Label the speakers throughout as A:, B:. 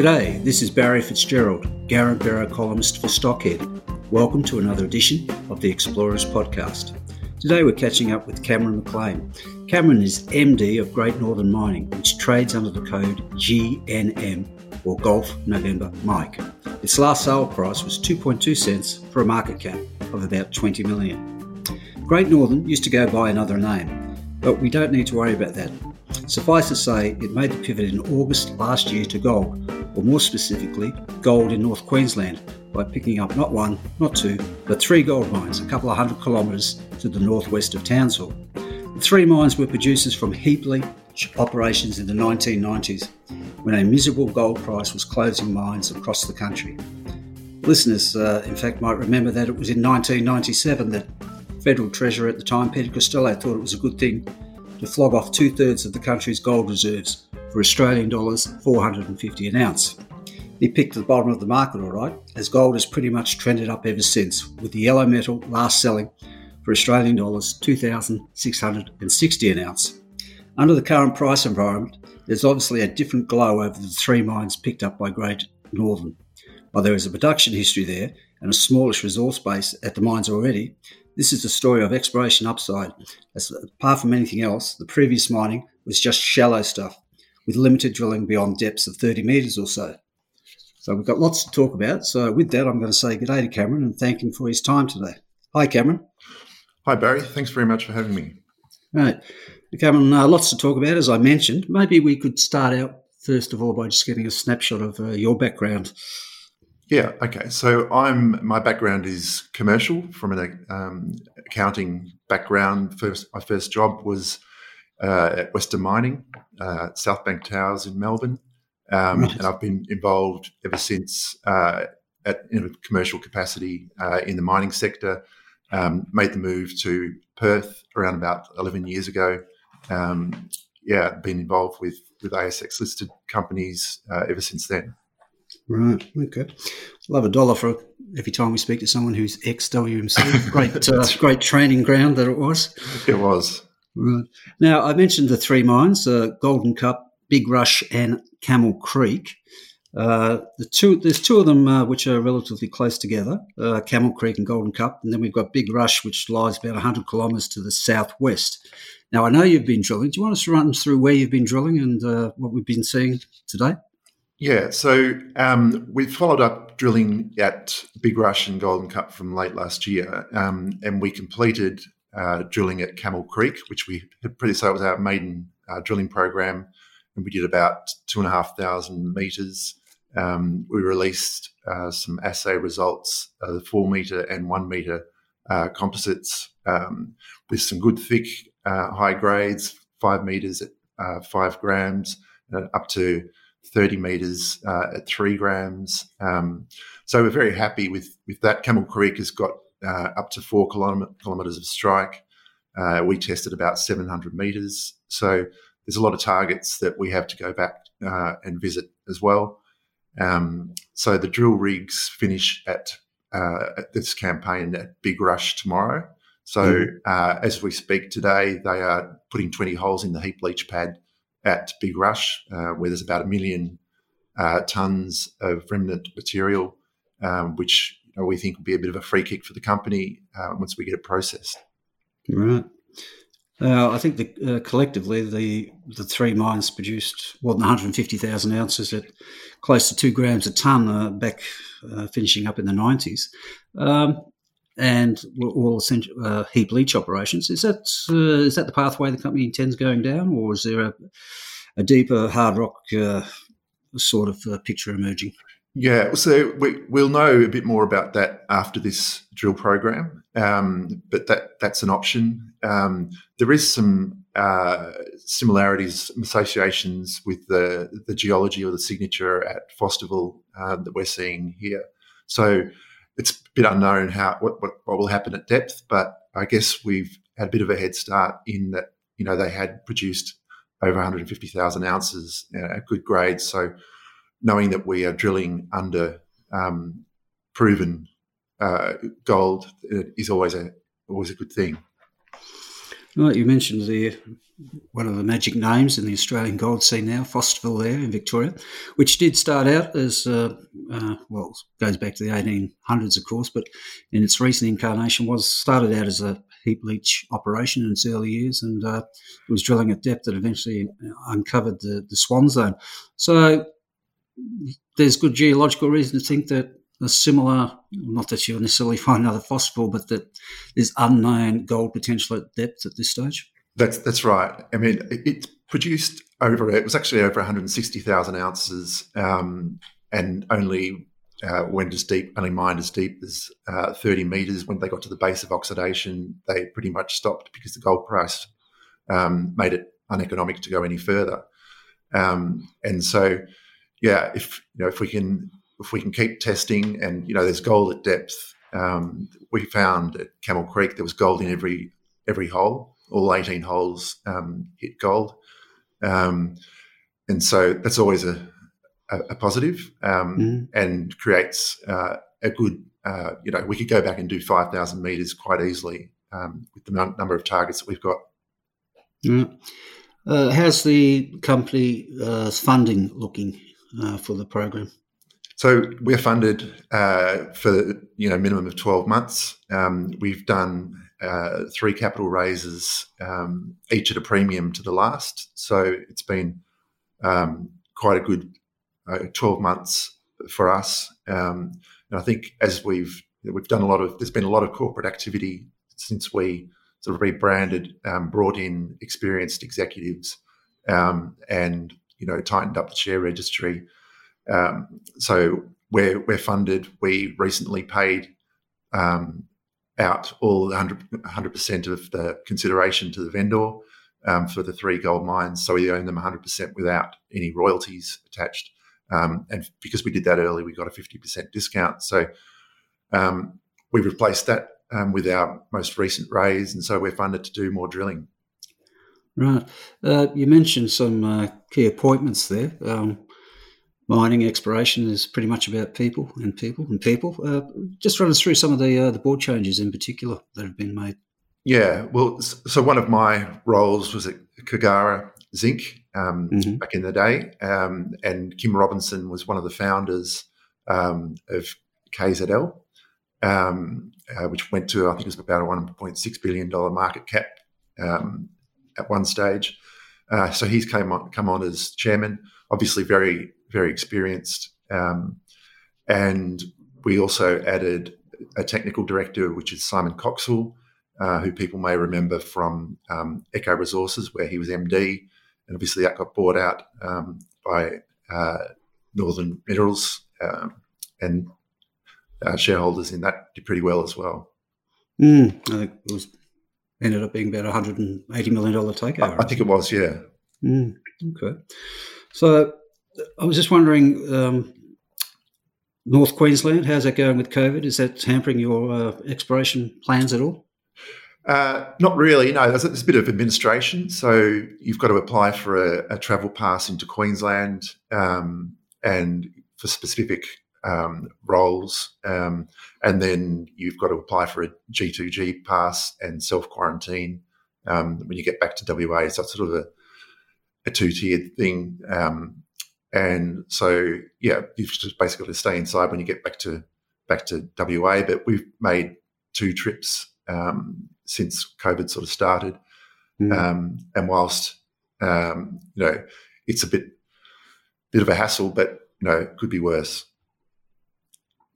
A: G'day, this is Barry Fitzgerald, Garimpeiro columnist for Stockhead. Welcome to another edition of the Explorers Podcast. Today we're catching up with Cameron McLean. Cameron is MD of Great Northern Mining, which trades under the code GNM or Golf November Mike. Its last sale price was 2.2 cents for a market cap of about 20 million. Great Northern used to go by another name, but we don't need to worry about that. Suffice to say, it made the pivot in August last year to gold, or more specifically, gold in North Queensland, by picking up not one, not two, but three gold mines a couple of hundred kilometres to the northwest of Townsville. The three mines were producers from heap leach operations in the 1990s, when a miserable gold price was closing mines across the country. Listeners, uh, in fact, might remember that it was in 1997 that Federal Treasurer at the time, Peter Costello, thought it was a good thing to flog off two thirds of the country's gold reserves for Australian dollars 450 an ounce. He picked the bottom of the market, all right, as gold has pretty much trended up ever since, with the yellow metal last selling for Australian dollars 2,660 an ounce. Under the current price environment, there's obviously a different glow over the three mines picked up by Great Northern. While there is a production history there and a smallish resource base at the mines already, this is the story of exploration upside. As, apart from anything else, the previous mining was just shallow stuff with limited drilling beyond depths of 30 metres or so. So we've got lots to talk about. So with that, I'm going to say good day to Cameron and thank him for his time today. Hi, Cameron.
B: Hi, Barry. Thanks very much for having me.
A: Right. Cameron, uh, lots to talk about, as I mentioned. Maybe we could start out, first of all, by just getting a snapshot of uh, your background.
B: Yeah. Okay. So I'm my background is commercial from an um, accounting background. First, my first job was uh, at Western Mining, uh, South Bank Towers in Melbourne, um, right. and I've been involved ever since uh, at in a commercial capacity uh, in the mining sector. Um, made the move to Perth around about 11 years ago. Um, yeah, been involved with with ASX listed companies uh, ever since then.
A: Right. Okay. Love a dollar for every time we speak to someone who's ex WMC. Great, uh, great training ground that it was.
B: It was.
A: Right. Now I mentioned the three mines: uh, Golden Cup, Big Rush, and Camel Creek. Uh, the two, there's two of them uh, which are relatively close together: uh, Camel Creek and Golden Cup, and then we've got Big Rush, which lies about 100 kilometres to the southwest. Now I know you've been drilling. Do you want us to run through where you've been drilling and uh, what we've been seeing today?
B: Yeah, so um, we followed up drilling at Big Rush and Golden Cup from late last year, um, and we completed uh, drilling at Camel Creek, which we had pretty say was our maiden uh, drilling program, and we did about two and a half thousand meters. Um, we released uh, some assay results, uh, the four meter and one meter uh, composites, um, with some good thick uh, high grades, five meters at five grams, up to 30 meters at three grams. Um, so we're very happy with, with that. Camel Creek has got uh, up to four kilometers of strike. Uh, we tested about 700 meters. So there's a lot of targets that we have to go back uh, and visit as well. Um, so the drill rigs finish at, uh, at, this campaign at Big Rush tomorrow. So mm. as we speak today, they are putting 20 holes in the heap leach pad at Big Rush, uh, where there's about a million uh, tons of remnant material, um, which we think will be a bit of a free kick for the company uh, once we get it processed.
A: Right. Uh, I think the, uh, collectively the the three mines produced more than 150,000 ounces at close to two grams a ton uh, back finishing up in the 90s. Um, and all essential uh, heap leach operations. Is that uh, is that the pathway the company intends going down, or is there a, a deeper hard rock uh, sort of uh, picture emerging?
B: Yeah, so we, will know a bit more about that after this drill program, um, but that that's an option. Um, there is some uh, similarities, associations with the the geology or the signature at Fosterville uh, that we're seeing here. So it's a bit unknown how what, what, what will happen at depth, but I guess we've had a bit of a head start in that you know they had produced over 150,000 ounces at good grades. So knowing that we are drilling under um, proven uh, gold is always a always a good thing.
A: Well, you mentioned the one of the magic names in the Australian gold scene now, Fosterville, there in Victoria, which did start out as uh, uh, well goes back to the 1800s, of course, but in its recent incarnation was started out as a heap leach operation in its early years, and uh, was drilling at depth that eventually uncovered the, the Swan Zone. So there's good geological reason to think that a similar, not that you'll necessarily find another Fosterville, but that there's unknown gold potential at depth at this stage?
B: That's that's right. I mean, it, it produced over it was actually over 160,000 ounces, um, and only uh, went as deep, only mined as deep as uh, 30 meters. When they got to the base of oxidation, they pretty much stopped because the gold price um, made it uneconomic to go any further. Um, and so, yeah, if you know if we can if we can keep testing, and you know, there's gold at depth. Um, we found at Camel Creek there was gold in every every hole. All 18 holes um, hit gold, um, and so that's always a, a, a positive, mm. and creates uh, a good. Uh, you know, we could go back and do 5,000 meters quite easily um, with the number of targets that we've got.
A: Mm. Uh, how's the company's uh, funding looking uh, for the program?
B: So we're funded uh, for you know minimum of twelve months. Um, we've done uh, three capital raises, um, each at a premium to the last. So it's been um, quite a good uh, twelve months for us. Um, and I think as we've we've done a lot of there's been a lot of corporate activity since we sort of rebranded, um, brought in experienced executives, um, and you know tightened up the share registry. Um, so we're, we're funded. We recently paid um, out all 100 percent of the consideration to the vendor um, for the three gold mines. So we own them 100 percent without any royalties attached. Um, and because we did that early, we got a 50 percent discount. So um, we replaced that um, with our most recent raise, and so we're funded to do more drilling.
A: Right. Uh, you mentioned some uh, key appointments there. Um, mining exploration is pretty much about people and people and people. Uh, just run us through some of the uh, the board changes in particular that have been made.
B: Yeah, well, so one of my roles was at Kagara Zinc um, mm-hmm. back in the day, um, and Kim Robinson was one of the founders um, of KZL, um, uh, which went to I think it was about a one point six billion dollar market cap um, at one stage. Uh, so he's came on come on as chairman. Obviously, very very experienced. Um, and we also added a technical director, which is Simon Coxhell, uh, who people may remember from um, Echo Resources, where he was MD. And obviously, that got bought out um, by uh, Northern Minerals, um, and our shareholders in that did pretty well as well.
A: Mm, I think it was ended up being about a hundred and eighty million dollar takeover.
B: I, think it was, yeah.
A: Mm, okay, so I was just wondering, um, North Queensland, how's that going with COVID? Is that hampering your uh, exploration plans at all?
B: Uh, not really. No, there's, there's, a bit of administration. So you've got to apply for a, a travel pass into Queensland, um, and for specific um, roles, um, and then you've got to apply for a G2G pass and self quarantine um, when you get back to WA. So it's sort of a, a two tiered thing. Um, and so, yeah, you've just basically got to stay inside when you get back to back to WA. But we've made two trips um, since COVID sort of started, mm. um, and whilst um, you know it's a bit bit of a hassle, but you know it could be worse.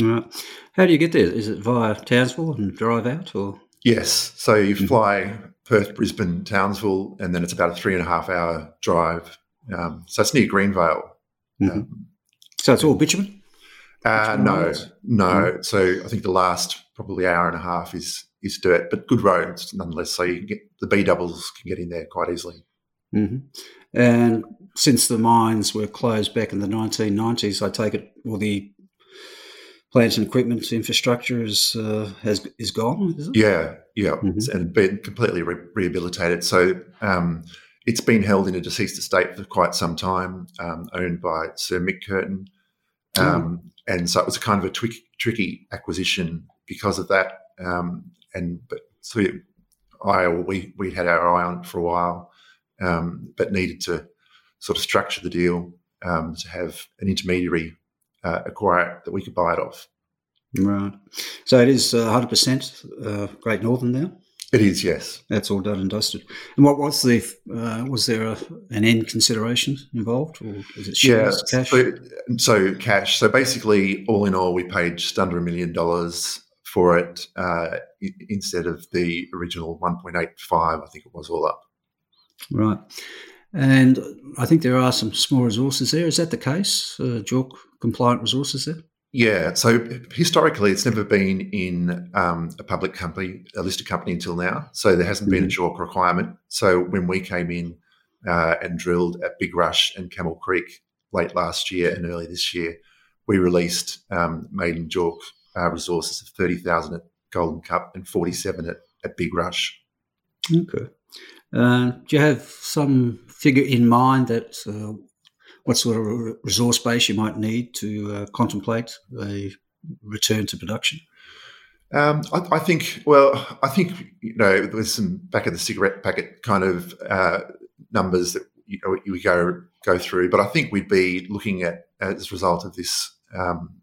A: Right. How do you get there? Is it via Townsville and drive out, or
B: yes? So you mm. fly Perth, Brisbane, Townsville, and then it's about a three and a half hour drive. Um, so it's near Greenvale.
A: Mm-hmm. Um, so it's all bitumen?
B: Uh, no, no. Mm-hmm. So I think the last probably hour and a half is is dirt, but good roads nonetheless. So you can get the B doubles can get in there quite easily.
A: Mm-hmm. And since the mines were closed back in the 1990s, I take it, well, the plant and equipment infrastructure is uh, has is gone. Is
B: yeah, yeah, mm-hmm. and been completely re- rehabilitated. So um, it's been held in a deceased estate for quite some time, um, owned by Sir Mick Curtin, um, mm. and so it was a kind of a twic- tricky acquisition because of that. Um, and but so I we we had our eye on it for a while, um, but needed to sort of structure the deal um, to have an intermediary uh, acquire it that we could buy it off.
A: Right. So it is uh, 100% uh, Great Northern now?
B: It is, yes.
A: That's all done and dusted. And what was the, uh, was there a, an end consideration involved or is it shares, yeah, cash?
B: So, so, cash. So basically, all in all, we paid just under a million dollars for it uh, instead of the original 1.85, I think it was all up.
A: Right. And I think there are some small resources there. Is that the case? Uh, JORC compliant resources there?
B: Yeah. So historically, it's never been in um, a public company, a listed company until now. So there hasn't mm-hmm. been a JORC mm-hmm. requirement. So when we came in uh, and drilled at Big Rush and Camel Creek late last year and early this year, we released um, maiden JORC uh, resources of 30,000 at Golden Cup and 47 at, at Big Rush.
A: Okay. Uh, do you have some figure in mind that uh, what sort of resource base you might need to uh, contemplate a return to production?
B: Um, I, I, think, well, I think, you know, there's some back of the cigarette packet kind of uh, numbers that you know, we go go through, but I think we'd be looking at, as a result of this um,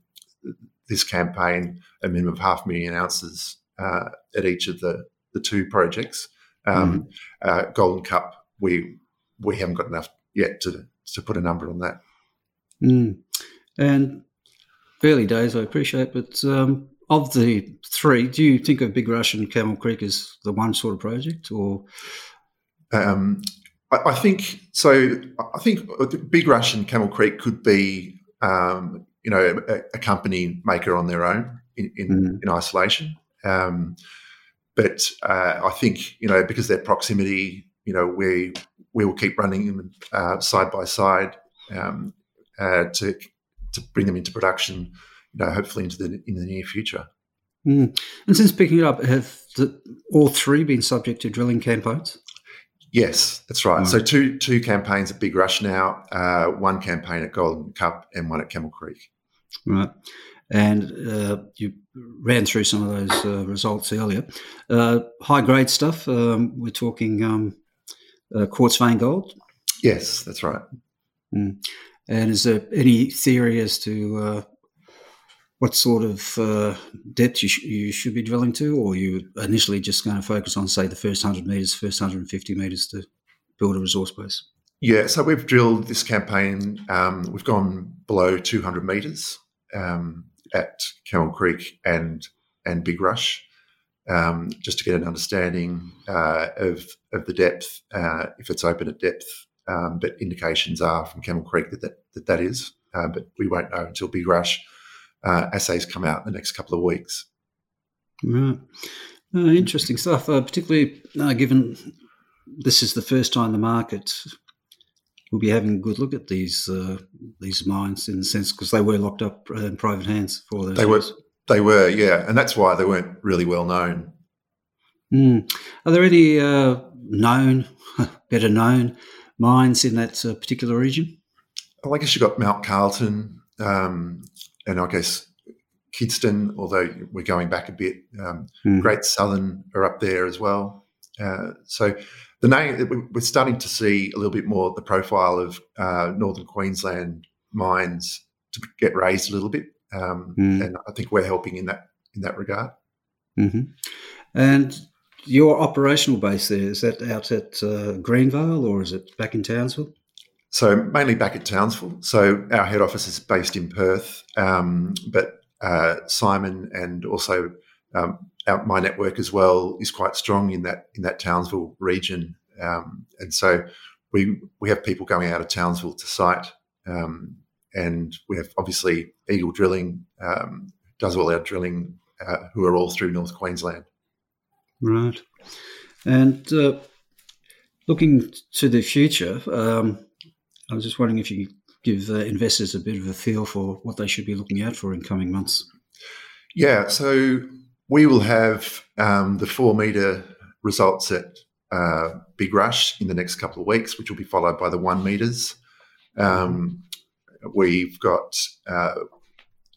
B: this campaign, a minimum of half a million ounces uh, at each of the, the two projects. Um, mm-hmm. uh, Golden Cup, we we haven't got enough yet to to put a number on that.
A: Mm. And early days, I appreciate, but um, of the three, do you think of Big Rush and Camel Creek as the one sort of project, or?
B: Um, I, I, think so. I think Big Rush and Camel Creek could be, um, you know, a, a, company maker on their own in in, mm. in isolation. Um, but uh, I think you know because their proximity, you know, we we will keep running them uh, side by side um, uh, to to bring them into production. You know, hopefully into the in the near future.
A: Mm. And since picking it up, have the, all three been subject to drilling campaigns?
B: Yes, that's right. So two two campaigns at Big Rush now, uh, one campaign at Golden Cup, and one at Camel Creek.
A: Right, and uh, you ran through some of those uh, results earlier. Uh, high grade stuff. Um, we're talking um, uh, quartz vein gold?
B: Yes, that's right.
A: Mm. And is there any theory as to uh, what sort of uh, depth you, sh- you, should be drilling to, or you initially just going to focus on, say, the first 100 metres, first 150 metres to build a resource base?
B: Yeah, so we've drilled this campaign. Um, we've gone below 200 metres um, at Camel Creek and and Big Rush um, just to get an understanding uh, of of the depth, uh, if it's open at depth. Um, but indications are from Camel Creek that that, that, that is, uh, but we won't know until Big Rush uh, assays come out in the next couple of weeks.
A: Right. Uh, interesting stuff, uh, particularly given this is the first time the market will be having a good look at these these mines in the sense because they were locked up in private hands for those.
B: They years. were they were, yeah, and that's why they weren't really well known.
A: Mm. Are there any uh, known, better known mines in that uh, particular region?
B: Well, I guess you've got Mount Carlton, um, and I guess Kidston, although we're going back a bit. Um, mm. Great Southern are up there as well. Uh, so the name we're starting to see a little bit more the profile of uh, Northern Queensland mines to get raised a little bit um, mm. and I think we're helping in that in that regard.
A: Mm-hmm. And your operational base there is that out at uh, Greenvale or is it back in Townsville?
B: So mainly back at Townsville. So our head office is based in Perth, um, but uh, Simon and also um, our, my network as well is quite strong in that in that Townsville region, um, and so we we have people going out of Townsville to site um, and we have obviously Eagle Drilling um, does all our drilling, uh, who are all through North Queensland.
A: Right. And uh, looking to the future, um, I was just wondering if you could give uh, investors a bit of a feel for what they should be looking out for in coming months.
B: Yeah, so we will have um, the four metre results at uh, Big Rush in the next couple of weeks, which will be followed by the one metres. Um, we've got, uh,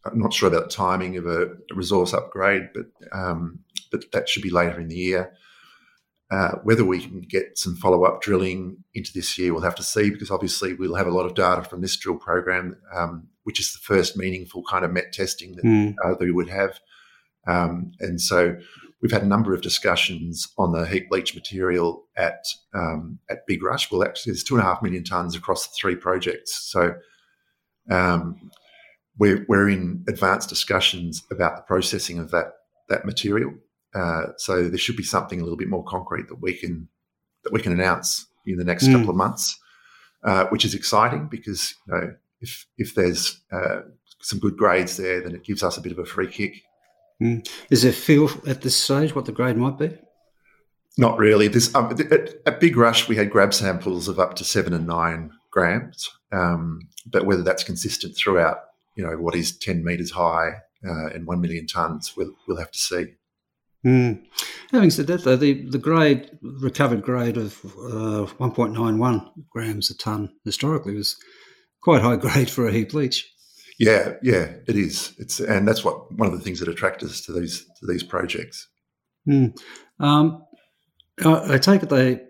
B: I'm not sure about the timing of a, a resource upgrade, but um, but that should be later in the year. Uh, whether we can get some follow up drilling into this year, we'll have to see because obviously we'll have a lot of data from this drill program, um, which is the first meaningful kind of met testing that, mm. uh, that we would have. Um, and so we've had a number of discussions on the heap leach material at um, at Big Rush. Well, actually, there's two and a half million tonnes across the three projects. So um, we're, we're in advanced discussions about the processing of that that material. Uh, so there should be something a little bit more concrete that we can that we can announce in the next mm. couple of months, uh, which is exciting because you know if if there's uh, some good grades there, then it gives us a bit of a free kick.
A: Mm. Is there feel at this stage what the grade might be?
B: Not really. This um, at, at, Big Rush we had grab samples of up to seven and nine grams, um, but whether that's consistent throughout, you know, what is ten meters high uh, and one million tons, we'll we'll have to see.
A: Mm. Having said that, though, the, the grade, recovered grade of uh, 1.91 grams a tonne historically was quite high grade for a heap leach.
B: Yeah, yeah, it is. It's and that's what one of the things that attract us to these to these projects.
A: Mm. Um, I, I, take it they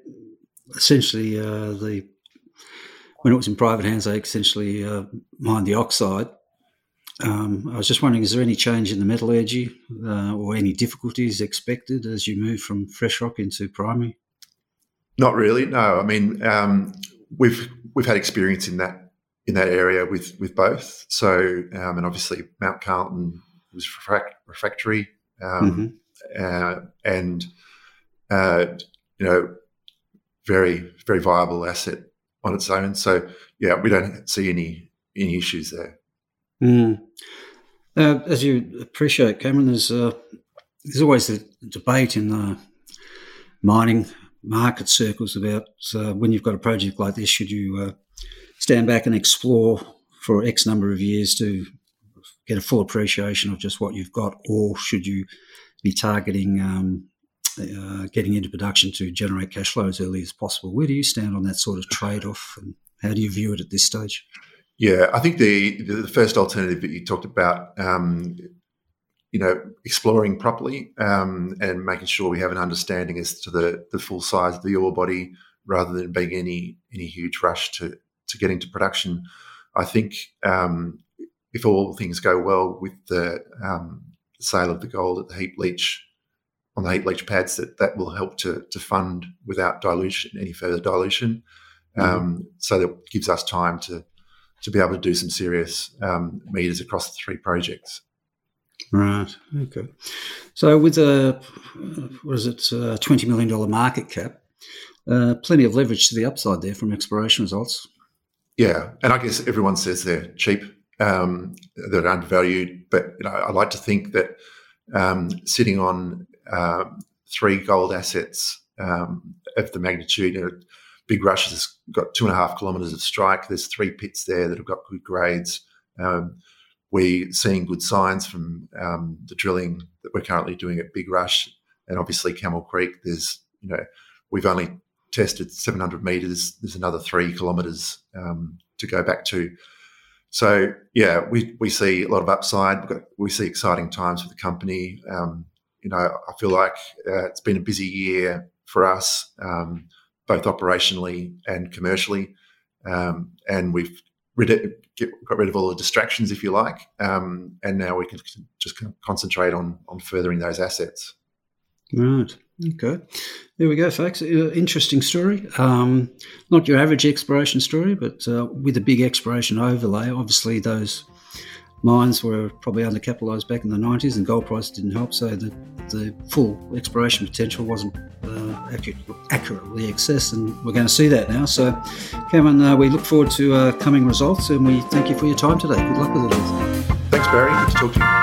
A: essentially uh, the when it was in private hands, they essentially uh, mined the oxide um, I was just wondering, is there any change in the metallurgy uh, or any difficulties expected as you move from fresh rock into primary?
B: Not really. No, I mean um, we've we've had experience in that in that area with with both. So um, and obviously Mount Carlton was refract- refractory, um, mm-hmm. uh, and uh, you know very very viable asset on its own. So yeah, we don't see any any issues there.
A: Mm. Uh, as you appreciate, Cameron, there's uh, there's always a debate in the mining market circles about uh, when you've got a project like this, should you uh, stand back and explore for X number of years to get a full appreciation of just what you've got, or should you be targeting um, uh, getting into production to generate cash flow as early as possible? Where do you stand on that sort of trade off, and how do you view it at this stage?
B: Yeah, I think the the first alternative that you talked about, um, you know, exploring properly um, and making sure we have an understanding as to the the full size of the ore body, rather than being any any huge rush to to get into production. I think um, if all things go well with the um, sale of the gold at the heap leach on the heap leach pads, that that will help to to fund without dilution any further dilution. Mm-hmm. Um, so that gives us time to to be able to do some serious um, meters across the three projects.
A: Right. Okay. So with a what is it, a twenty million dollar market cap, uh, plenty of leverage to the upside there from exploration results.
B: Yeah, and I guess everyone says they're cheap, um, they're undervalued, but you know, I like to think that um, sitting on uh, three gold assets um, of the magnitude, you know, Big Rush has got two and a half kilometres of strike. There's three pits there that have got good grades. Um, we're seeing good signs from um, the drilling that we're currently doing at Big Rush, and obviously Camel Creek. There's you know we've only tested 700 metres. There's another three kilometres um, to go back to. So yeah, we we see a lot of upside. Got, we see exciting times for the company. Um, you know, I feel like uh, it's been a busy year for us. Um, both operationally and commercially. Um, and we've rid get, got rid of all the distractions, if you like, um, and now we can just concentrate on on furthering those assets.
A: Right. Okay. There we go, folks. Uh, interesting story. Um, not your average exploration story, but uh, with a big exploration overlay. Obviously, those mines were probably undercapitalised back in the 90s and gold price didn't help, so the, the full exploration potential wasn't uh, accurate, accurately accessed, and we're going to see that now. So, Cameron, uh, we look forward to uh, coming results and we thank you for your time today. Good luck with it all.
B: Thanks, Barry. Good to talk to you.